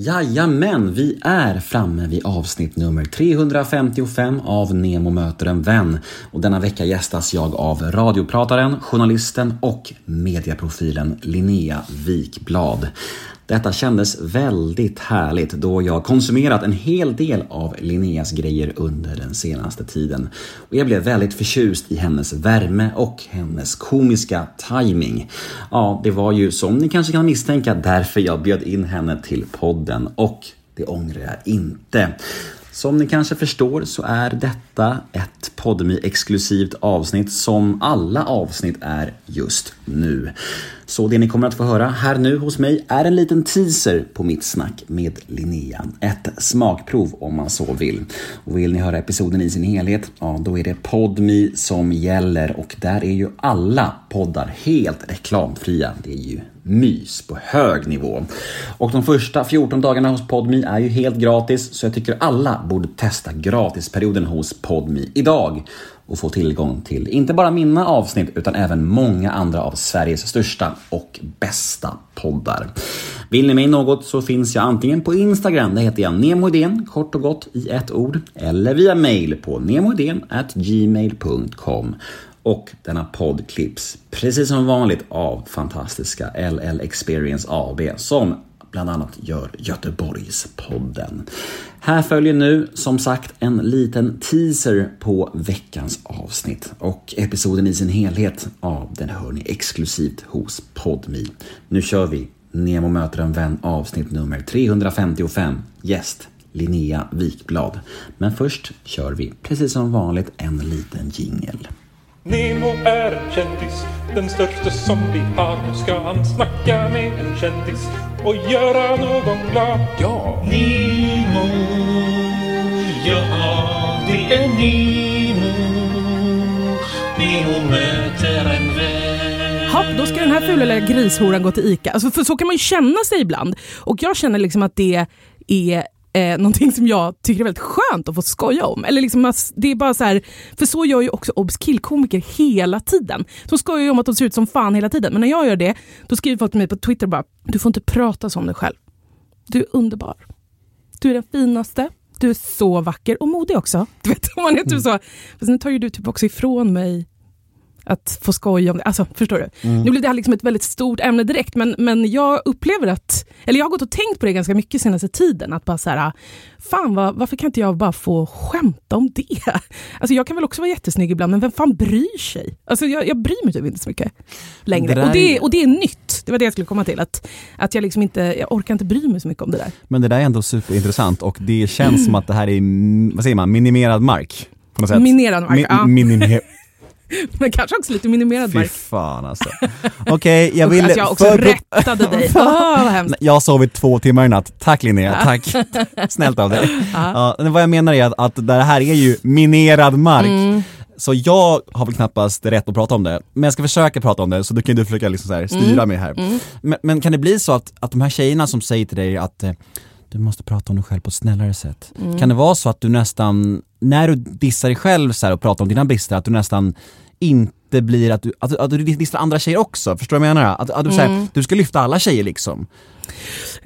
Jajamän, vi är framme vid avsnitt nummer 355 av Nemo möter en vän. Och denna vecka gästas jag av radioprataren, journalisten och medieprofilen Linnea Wikblad. Detta kändes väldigt härligt då jag konsumerat en hel del av Linneas grejer under den senaste tiden. Och jag blev väldigt förtjust i hennes värme och hennes komiska timing. Ja, det var ju som ni kanske kan misstänka därför jag bjöd in henne till podden och det ångrar jag inte. Som ni kanske förstår så är detta ett podmi exklusivt avsnitt som alla avsnitt är just nu. Så det ni kommer att få höra här nu hos mig är en liten teaser på mitt snack med Linnea. Ett smakprov om man så vill. Och vill ni höra episoden i sin helhet, ja då är det Podmi som gäller och där är ju alla poddar helt reklamfria. Det är ju mys på hög nivå. Och de första 14 dagarna hos Podmi är ju helt gratis så jag tycker alla borde testa gratisperioden hos Podmi idag och få tillgång till inte bara mina avsnitt utan även många andra av Sveriges största och bästa poddar. Vill ni mig något så finns jag antingen på Instagram, där heter jag nemoidén, kort och gott i ett ord, eller via mail på gmail.com och denna podd klipps precis som vanligt av fantastiska LL Experience AB som bland annat gör Göteborgspodden. Här följer nu som sagt en liten teaser på veckans avsnitt och episoden i sin helhet, ja, den hör ni exklusivt hos Podmi. Nu kör vi Nemo möter en vän avsnitt nummer 355. Gäst Linnea Wikblad. Men först kör vi precis som vanligt en liten jingel. Nemo är en kändis, den största som vi har. Nu ska han snacka med en kändis och göra någon glad. Ja! Nemo, ja det är Nemo. Nemo möter då ska den här fula lilla grishoran gå till ICA. Alltså, för så kan man ju känna sig ibland. Och jag känner liksom att det är eh, någonting som jag tycker är väldigt skönt att få skoja om. Eller liksom, det är bara så här, för så gör ju också obs killkomiker hela tiden. De skojar ju om att de ser ut som fan hela tiden. Men när jag gör det, då skriver folk till mig på Twitter bara, du får inte prata så om dig själv. Du är underbar. Du är den finaste. Du är så vacker och modig också. Du vet, man är typ mm. så. Fast nu tar ju du typ också ifrån mig att få skoja om det. Alltså, förstår du? Mm. Nu blir det här liksom ett väldigt stort ämne direkt, men, men jag upplever att, eller jag har gått och tänkt på det ganska mycket senaste tiden, att bara så här, fan vad, varför kan inte jag bara få skämta om det? Alltså jag kan väl också vara jättesnygg ibland, men vem fan bryr sig? Alltså jag, jag bryr mig typ inte så mycket längre. Det och, det, är... och det är nytt, det var det jag skulle komma till, att, att jag liksom inte, jag orkar inte bry mig så mycket om det där. Men det där är ändå superintressant och det känns mm. som att det här är, vad säger man, minimerad mark? På något sätt. Minerad mark, Mi ja. Minime Men kanske också lite minimerad mark. Fy fan alltså. Okej, okay, jag vill... Alltså jag också för... rättade dig. Oh, vad hemskt. Jag har sovit två timmar i natt. Tack Linnea, tack. Snällt av dig. Ja, vad jag menar är att, att det här är ju minerad mark. Mm. Så jag har väl knappast rätt att prata om det, men jag ska försöka prata om det så då kan du försöka liksom så här styra mm. mig här. Mm. Men, men, kan det bli så att, att de här tjejerna som säger till dig att eh, du måste prata om dig själv på ett snällare sätt. Mm. Kan det vara så att du nästan, när du dissar dig själv så och pratar om dina brister, att du nästan inte blir att du, att, att du dissar andra tjejer också, förstår du vad jag menar? Att, att du, mm. här, du ska lyfta alla tjejer liksom.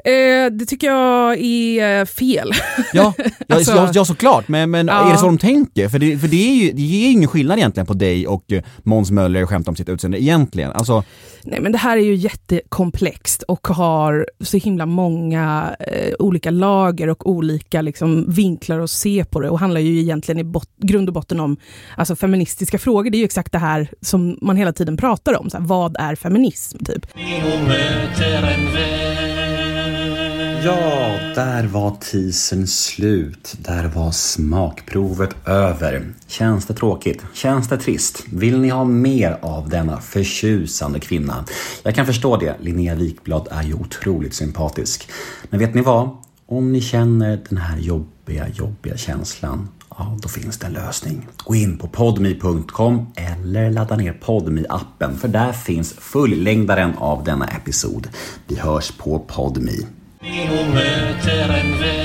Eh, det tycker jag är fel. Ja, ja, alltså, ja, ja såklart, men, men ja. är det så de tänker? För det, för det, är ju, det ger ingen skillnad egentligen på dig och eh, Måns Möller skämt om sitt utseende egentligen. Alltså... Nej men det här är ju jättekomplext och har så himla många eh, olika lager och olika liksom, vinklar att se på det och handlar ju egentligen i bot- grund och botten om alltså, feministiska frågor. Det är ju exakt det här som man hela tiden pratar om. Så här, vad är feminism? Typ. Ja, där var teasern slut. Där var smakprovet över. Känns det tråkigt? Känns det trist? Vill ni ha mer av denna förtjusande kvinna? Jag kan förstå det. Linnea Wikblad är ju otroligt sympatisk. Men vet ni vad? Om ni känner den här jobbiga, jobbiga känslan Ja, då finns det en lösning. Gå in på podmi.com eller ladda ner podmi appen för där finns fullängdaren av denna episod. Vi hörs på podmi. Nemo möter en vän